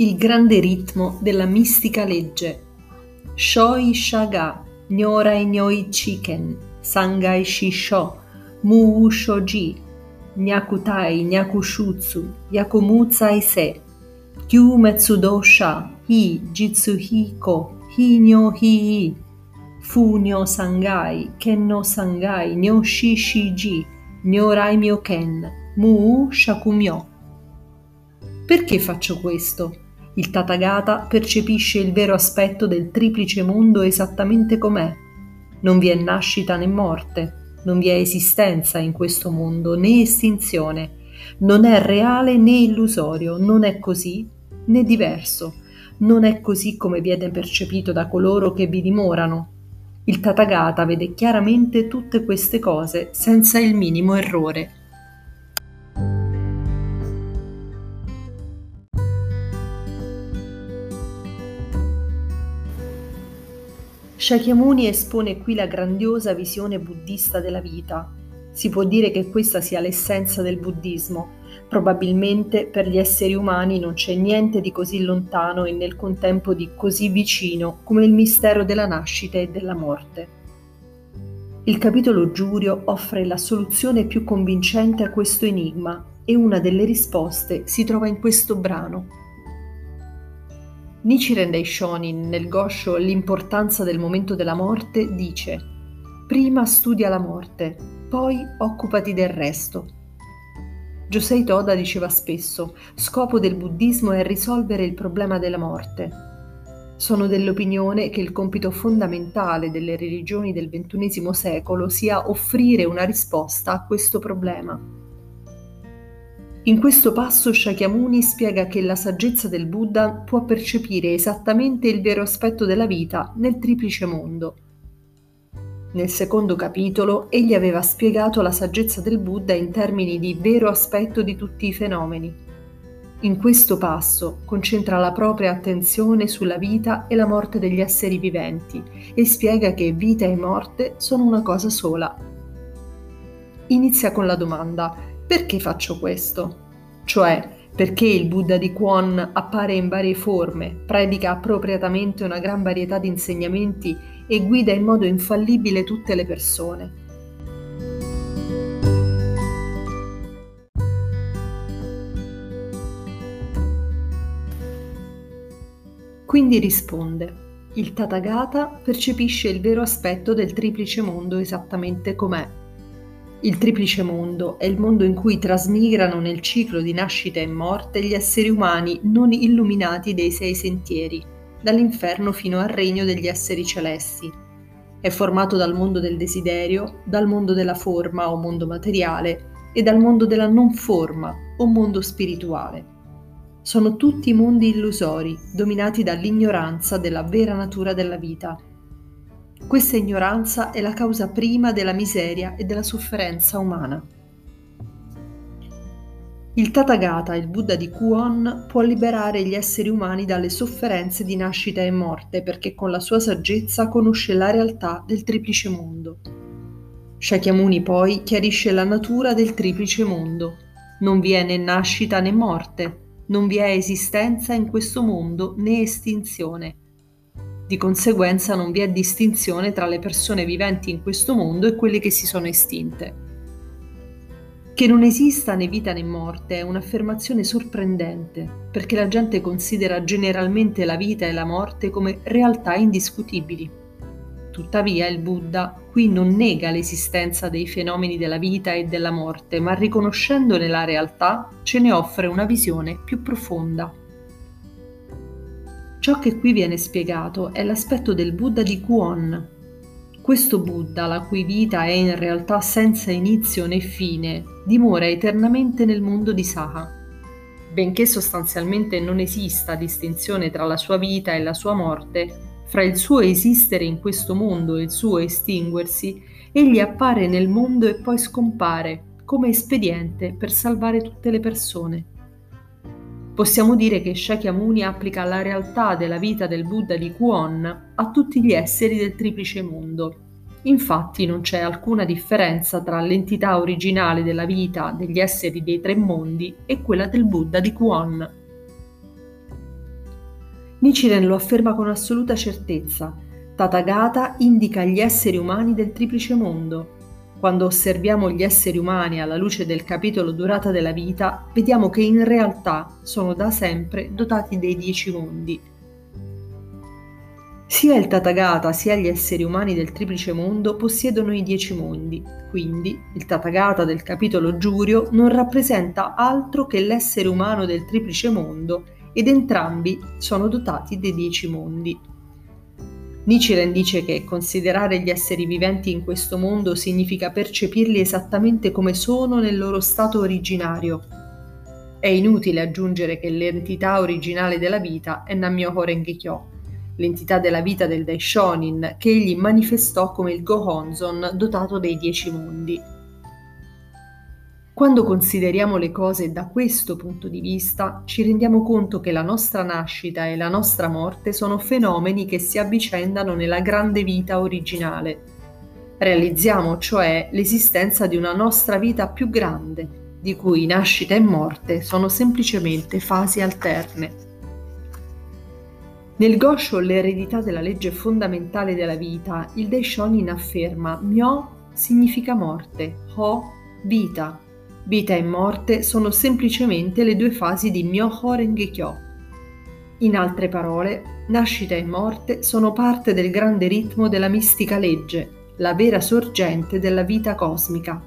il grande ritmo della mistica legge. Shoi Shaga, Nyorai Nyoi Chiken, Sangai Shisho, Muu Shoji, Nyakutai Nyakushutsu, Yakumuzai Se, Kyu Metsudo Sha, Hi Jitsu Hiko, Hi Nyo Hi Fu Nyo Sangai, Kenno Sangai, Nyo Shi Shiji, Nyorai Myo Ken, Muu Shakumyo. Perché faccio questo? Il Tathagata percepisce il vero aspetto del triplice mondo esattamente com'è. Non vi è nascita né morte, non vi è esistenza in questo mondo né estinzione, non è reale né illusorio, non è così né diverso, non è così come viene percepito da coloro che vi dimorano. Il Tathagata vede chiaramente tutte queste cose senza il minimo errore. Shakyamuni espone qui la grandiosa visione buddista della vita. Si può dire che questa sia l'essenza del buddismo. Probabilmente per gli esseri umani non c'è niente di così lontano e nel contempo di così vicino come il mistero della nascita e della morte. Il capitolo Giurio offre la soluzione più convincente a questo enigma e una delle risposte si trova in questo brano. Nichiren Daishonin nel Gosho L'importanza del momento della morte dice Prima studia la morte, poi occupati del resto. Josei Toda diceva spesso Scopo del buddismo è risolvere il problema della morte. Sono dell'opinione che il compito fondamentale delle religioni del XXI secolo sia offrire una risposta a questo problema. In questo passo Shakyamuni spiega che la saggezza del Buddha può percepire esattamente il vero aspetto della vita nel triplice mondo. Nel secondo capitolo egli aveva spiegato la saggezza del Buddha in termini di vero aspetto di tutti i fenomeni. In questo passo concentra la propria attenzione sulla vita e la morte degli esseri viventi e spiega che vita e morte sono una cosa sola. Inizia con la domanda perché faccio questo? Cioè, perché il Buddha di Kwon appare in varie forme, predica appropriatamente una gran varietà di insegnamenti e guida in modo infallibile tutte le persone. Quindi risponde, il Tathagata percepisce il vero aspetto del triplice mondo esattamente com'è il triplice mondo è il mondo in cui trasmigrano nel ciclo di nascita e morte gli esseri umani non illuminati dei sei sentieri, dall'inferno fino al regno degli esseri celesti. È formato dal mondo del desiderio, dal mondo della forma o mondo materiale e dal mondo della non forma o mondo spirituale. Sono tutti mondi illusori, dominati dall'ignoranza della vera natura della vita questa ignoranza è la causa prima della miseria e della sofferenza umana. Il Tathagata, il Buddha di Kuon, può liberare gli esseri umani dalle sofferenze di nascita e morte perché con la sua saggezza conosce la realtà del triplice mondo. Shakyamuni poi chiarisce la natura del triplice mondo. Non vi è né nascita né morte, non vi è esistenza in questo mondo né estinzione di conseguenza non vi è distinzione tra le persone viventi in questo mondo e quelle che si sono estinte. Che non esista né vita né morte è un'affermazione sorprendente, perché la gente considera generalmente la vita e la morte come realtà indiscutibili. Tuttavia il Buddha qui non nega l'esistenza dei fenomeni della vita e della morte, ma riconoscendone la realtà ce ne offre una visione più profonda. Ciò che qui viene spiegato è l'aspetto del Buddha di Kuon. Questo Buddha, la cui vita è in realtà senza inizio né fine, dimora eternamente nel mondo di Saha. Benché sostanzialmente non esista distinzione tra la sua vita e la sua morte, fra il suo esistere in questo mondo e il suo estinguersi, egli appare nel mondo e poi scompare, come espediente per salvare tutte le persone. Possiamo dire che Shakyamuni applica la realtà della vita del Buddha di Kwon a tutti gli esseri del triplice mondo. Infatti non c'è alcuna differenza tra l'entità originale della vita degli esseri dei tre mondi e quella del Buddha di Kwon. Nichiren lo afferma con assoluta certezza. Tathagata indica gli esseri umani del triplice mondo. Quando osserviamo gli esseri umani alla luce del capitolo durata della vita, vediamo che in realtà sono da sempre dotati dei dieci mondi. Sia il Tathagata sia gli esseri umani del triplice mondo possiedono i dieci mondi, quindi il Tathagata del capitolo Giurio non rappresenta altro che l'essere umano del triplice mondo ed entrambi sono dotati dei dieci mondi. Nichiren dice che considerare gli esseri viventi in questo mondo significa percepirli esattamente come sono nel loro stato originario. È inutile aggiungere che l'entità originale della vita è Nammyoho Renge Kyo, l'entità della vita del Daishonin, che egli manifestò come il Gohonzon dotato dei dieci mondi. Quando consideriamo le cose da questo punto di vista, ci rendiamo conto che la nostra nascita e la nostra morte sono fenomeni che si avvicendano nella grande vita originale. Realizziamo cioè l'esistenza di una nostra vita più grande, di cui nascita e morte sono semplicemente fasi alterne. Nel Gosho l'eredità della legge fondamentale della vita, il Daishonin afferma Myo significa morte, Ho vita. Vita e morte sono semplicemente le due fasi di Myoho Renge Kyo. In altre parole, nascita e morte sono parte del grande ritmo della mistica legge, la vera sorgente della vita cosmica.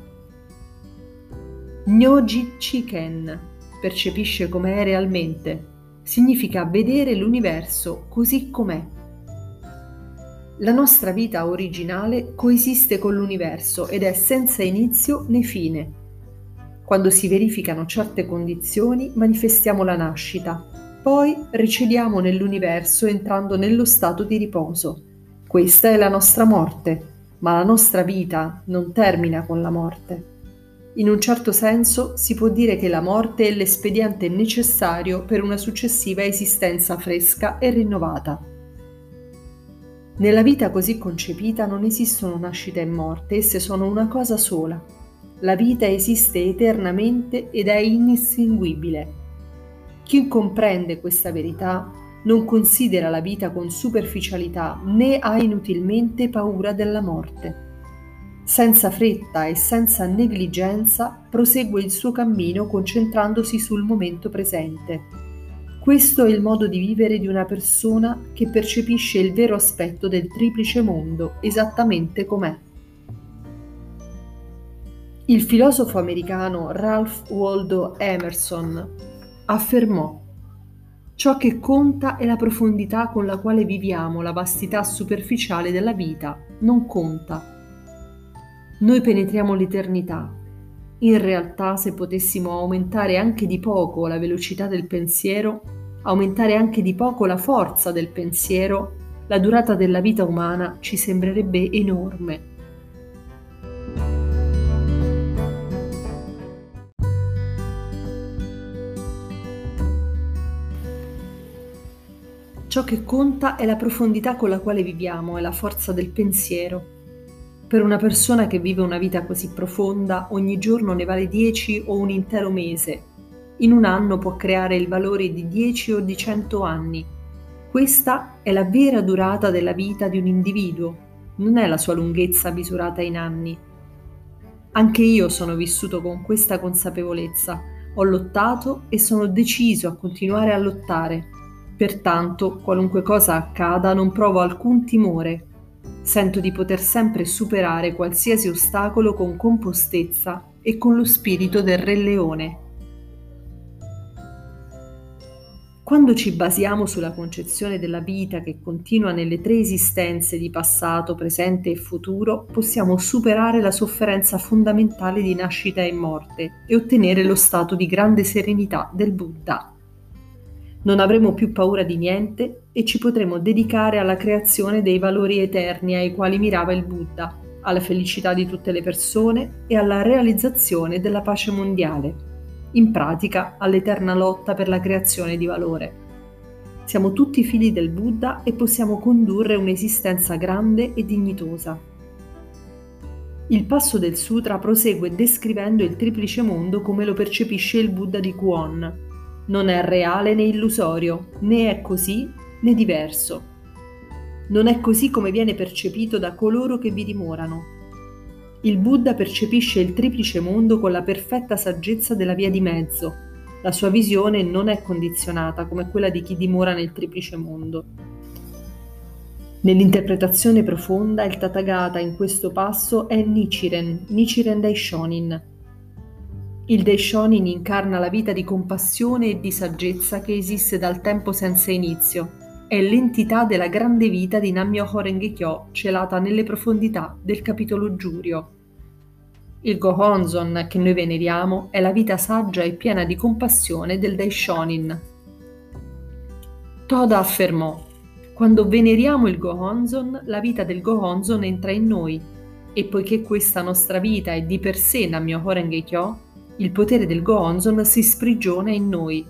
Nyoji Chiken percepisce com'è realmente, significa vedere l'universo così com'è. La nostra vita originale coesiste con l'universo ed è senza inizio né fine. Quando si verificano certe condizioni manifestiamo la nascita, poi recediamo nell'universo entrando nello stato di riposo. Questa è la nostra morte, ma la nostra vita non termina con la morte. In un certo senso si può dire che la morte è l'espediente necessario per una successiva esistenza fresca e rinnovata. Nella vita così concepita non esistono nascita e morte, esse sono una cosa sola. La vita esiste eternamente ed è inestinguibile. Chi comprende questa verità non considera la vita con superficialità né ha inutilmente paura della morte. Senza fretta e senza negligenza prosegue il suo cammino concentrandosi sul momento presente. Questo è il modo di vivere di una persona che percepisce il vero aspetto del triplice mondo esattamente com'è. Il filosofo americano Ralph Waldo Emerson affermò Ciò che conta è la profondità con la quale viviamo la vastità superficiale della vita, non conta noi penetriamo l'eternità. In realtà, se potessimo aumentare anche di poco la velocità del pensiero, aumentare anche di poco la forza del pensiero, la durata della vita umana ci sembrerebbe enorme. Ciò che conta è la profondità con la quale viviamo e la forza del pensiero. Per una persona che vive una vita così profonda, ogni giorno ne vale 10 o un intero mese. In un anno può creare il valore di 10 o di 100 anni. Questa è la vera durata della vita di un individuo, non è la sua lunghezza misurata in anni. Anche io sono vissuto con questa consapevolezza, ho lottato e sono deciso a continuare a lottare. Pertanto, qualunque cosa accada, non provo alcun timore Sento di poter sempre superare qualsiasi ostacolo con compostezza e con lo spirito del Re Leone. Quando ci basiamo sulla concezione della vita che continua nelle tre esistenze di passato, presente e futuro, possiamo superare la sofferenza fondamentale di nascita e morte e ottenere lo stato di grande serenità del Buddha. Non avremo più paura di niente e ci potremo dedicare alla creazione dei valori eterni ai quali mirava il Buddha, alla felicità di tutte le persone e alla realizzazione della pace mondiale, in pratica all'eterna lotta per la creazione di valore. Siamo tutti figli del Buddha e possiamo condurre un'esistenza grande e dignitosa. Il passo del sutra prosegue descrivendo il triplice mondo come lo percepisce il Buddha di Kuon, non è reale né illusorio, né è così né diverso. Non è così come viene percepito da coloro che vi dimorano. Il Buddha percepisce il triplice mondo con la perfetta saggezza della via di mezzo. La sua visione non è condizionata come quella di chi dimora nel triplice mondo. Nell'interpretazione profonda, il Tathagata in questo passo è Nichiren, Nichiren Daishonin. Il Daishonin incarna la vita di compassione e di saggezza che esiste dal tempo senza inizio. È l'entità della grande vita di Nammyoho Renge Kyo celata nelle profondità del capitolo Giurio. Il Gohonzon che noi veneriamo è la vita saggia e piena di compassione del Daishonin. Toda affermò quando veneriamo il Gohonzon, la vita del Gohonzon entra in noi e poiché questa nostra vita è di per sé Nammyoho Renge Kyo, il potere del Gohonzon si sprigiona in noi.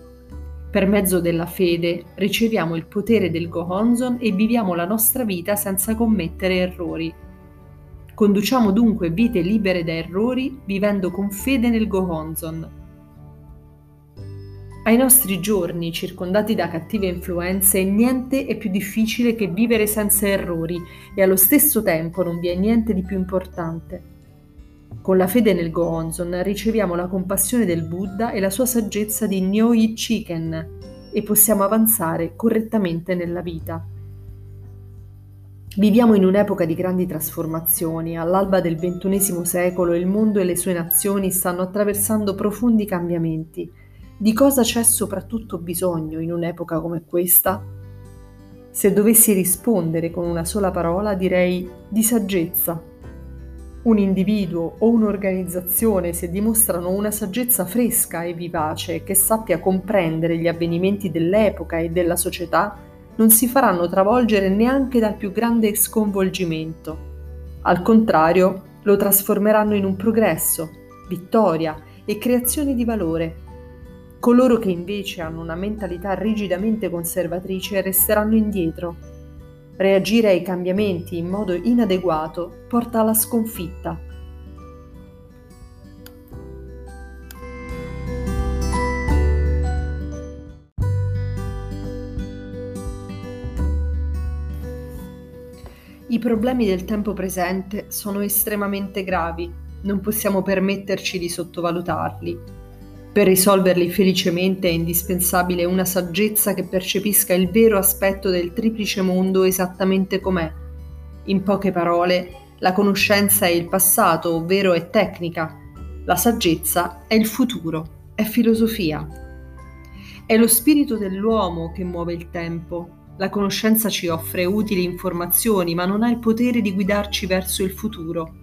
Per mezzo della fede riceviamo il potere del Gohonzon e viviamo la nostra vita senza commettere errori. Conduciamo dunque vite libere da errori vivendo con fede nel Gohonzon ai nostri giorni, circondati da cattive influenze, niente è più difficile che vivere senza errori e allo stesso tempo non vi è niente di più importante. Con la fede nel Goonzon riceviamo la compassione del Buddha e la sua saggezza di Nyoi Chiken e possiamo avanzare correttamente nella vita. Viviamo in un'epoca di grandi trasformazioni. All'alba del XXI secolo il mondo e le sue nazioni stanno attraversando profondi cambiamenti di cosa c'è soprattutto bisogno in un'epoca come questa? Se dovessi rispondere con una sola parola direi di saggezza. Un individuo o un'organizzazione se dimostrano una saggezza fresca e vivace che sappia comprendere gli avvenimenti dell'epoca e della società, non si faranno travolgere neanche dal più grande sconvolgimento. Al contrario, lo trasformeranno in un progresso, vittoria e creazione di valore Coloro che invece hanno una mentalità rigidamente conservatrice resteranno indietro. Reagire ai cambiamenti in modo inadeguato porta alla sconfitta. I problemi del tempo presente sono estremamente gravi, non possiamo permetterci di sottovalutarli. Per risolverli felicemente è indispensabile una saggezza che percepisca il vero aspetto del triplice mondo esattamente com'è. In poche parole, la conoscenza è il passato, ovvero è tecnica. La saggezza è il futuro, è filosofia. È lo spirito dell'uomo che muove il tempo. La conoscenza ci offre utili informazioni, ma non ha il potere di guidarci verso il futuro.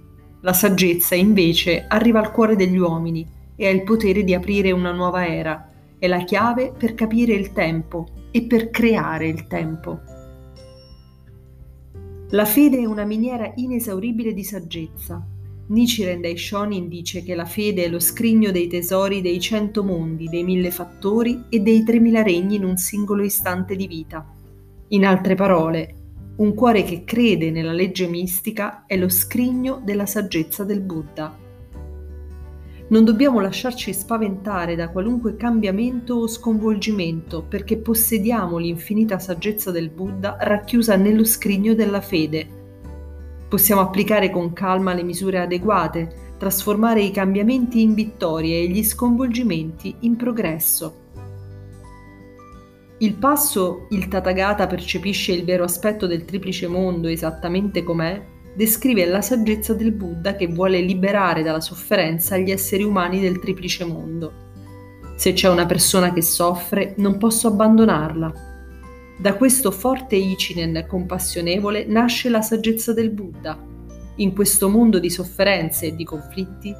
La saggezza, invece, arriva al cuore degli uomini e ha il potere di aprire una nuova era. È la chiave per capire il tempo e per creare il tempo. La fede è una miniera inesauribile di saggezza. Nichiren Daishonin dice che la fede è lo scrigno dei tesori dei cento mondi, dei mille fattori e dei tremila regni in un singolo istante di vita. In altre parole, un cuore che crede nella legge mistica è lo scrigno della saggezza del Buddha. Non dobbiamo lasciarci spaventare da qualunque cambiamento o sconvolgimento perché possediamo l'infinita saggezza del Buddha racchiusa nello scrigno della fede. Possiamo applicare con calma le misure adeguate, trasformare i cambiamenti in vittorie e gli sconvolgimenti in progresso. Il passo il Tathagata percepisce il vero aspetto del triplice mondo esattamente com'è descrive la saggezza del Buddha che vuole liberare dalla sofferenza gli esseri umani del triplice mondo. Se c'è una persona che soffre, non posso abbandonarla. Da questo forte Ichinen compassionevole nasce la saggezza del Buddha. In questo mondo di sofferenze e di conflitti,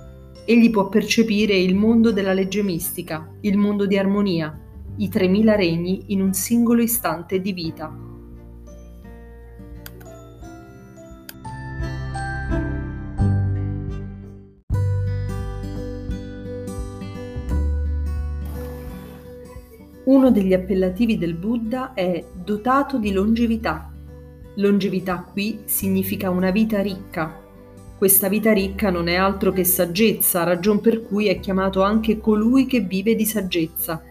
egli può percepire il mondo della legge mistica, il mondo di armonia, i tremila regni in un singolo istante di vita. Uno degli appellativi del Buddha è dotato di longevità. Longevità qui significa una vita ricca. Questa vita ricca non è altro che saggezza, ragion per cui è chiamato anche colui che vive di saggezza.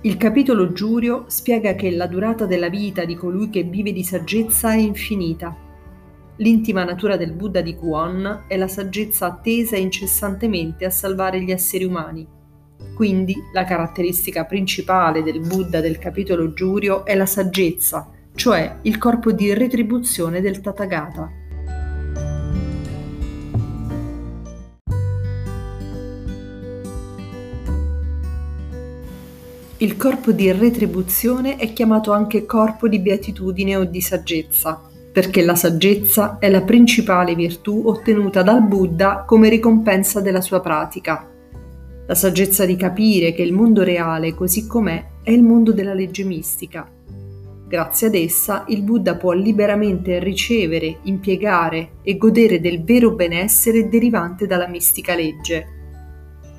Il capitolo Giurio spiega che la durata della vita di colui che vive di saggezza è infinita. L'intima natura del Buddha di Kuon è la saggezza tesa incessantemente a salvare gli esseri umani. Quindi la caratteristica principale del Buddha del capitolo Giurio è la saggezza, cioè il corpo di retribuzione del Tathagata. Il corpo di retribuzione è chiamato anche corpo di beatitudine o di saggezza, perché la saggezza è la principale virtù ottenuta dal Buddha come ricompensa della sua pratica. La saggezza di capire che il mondo reale così com'è è il mondo della legge mistica. Grazie ad essa il Buddha può liberamente ricevere, impiegare e godere del vero benessere derivante dalla mistica legge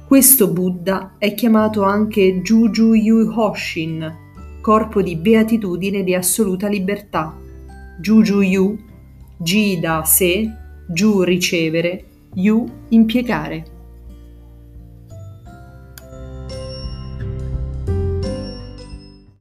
questo Buddha è chiamato anche Juju Yu Hoshin, corpo di beatitudine di assoluta libertà. Juju Yu, Ji da sé, Ju ricevere, Yu impiegare.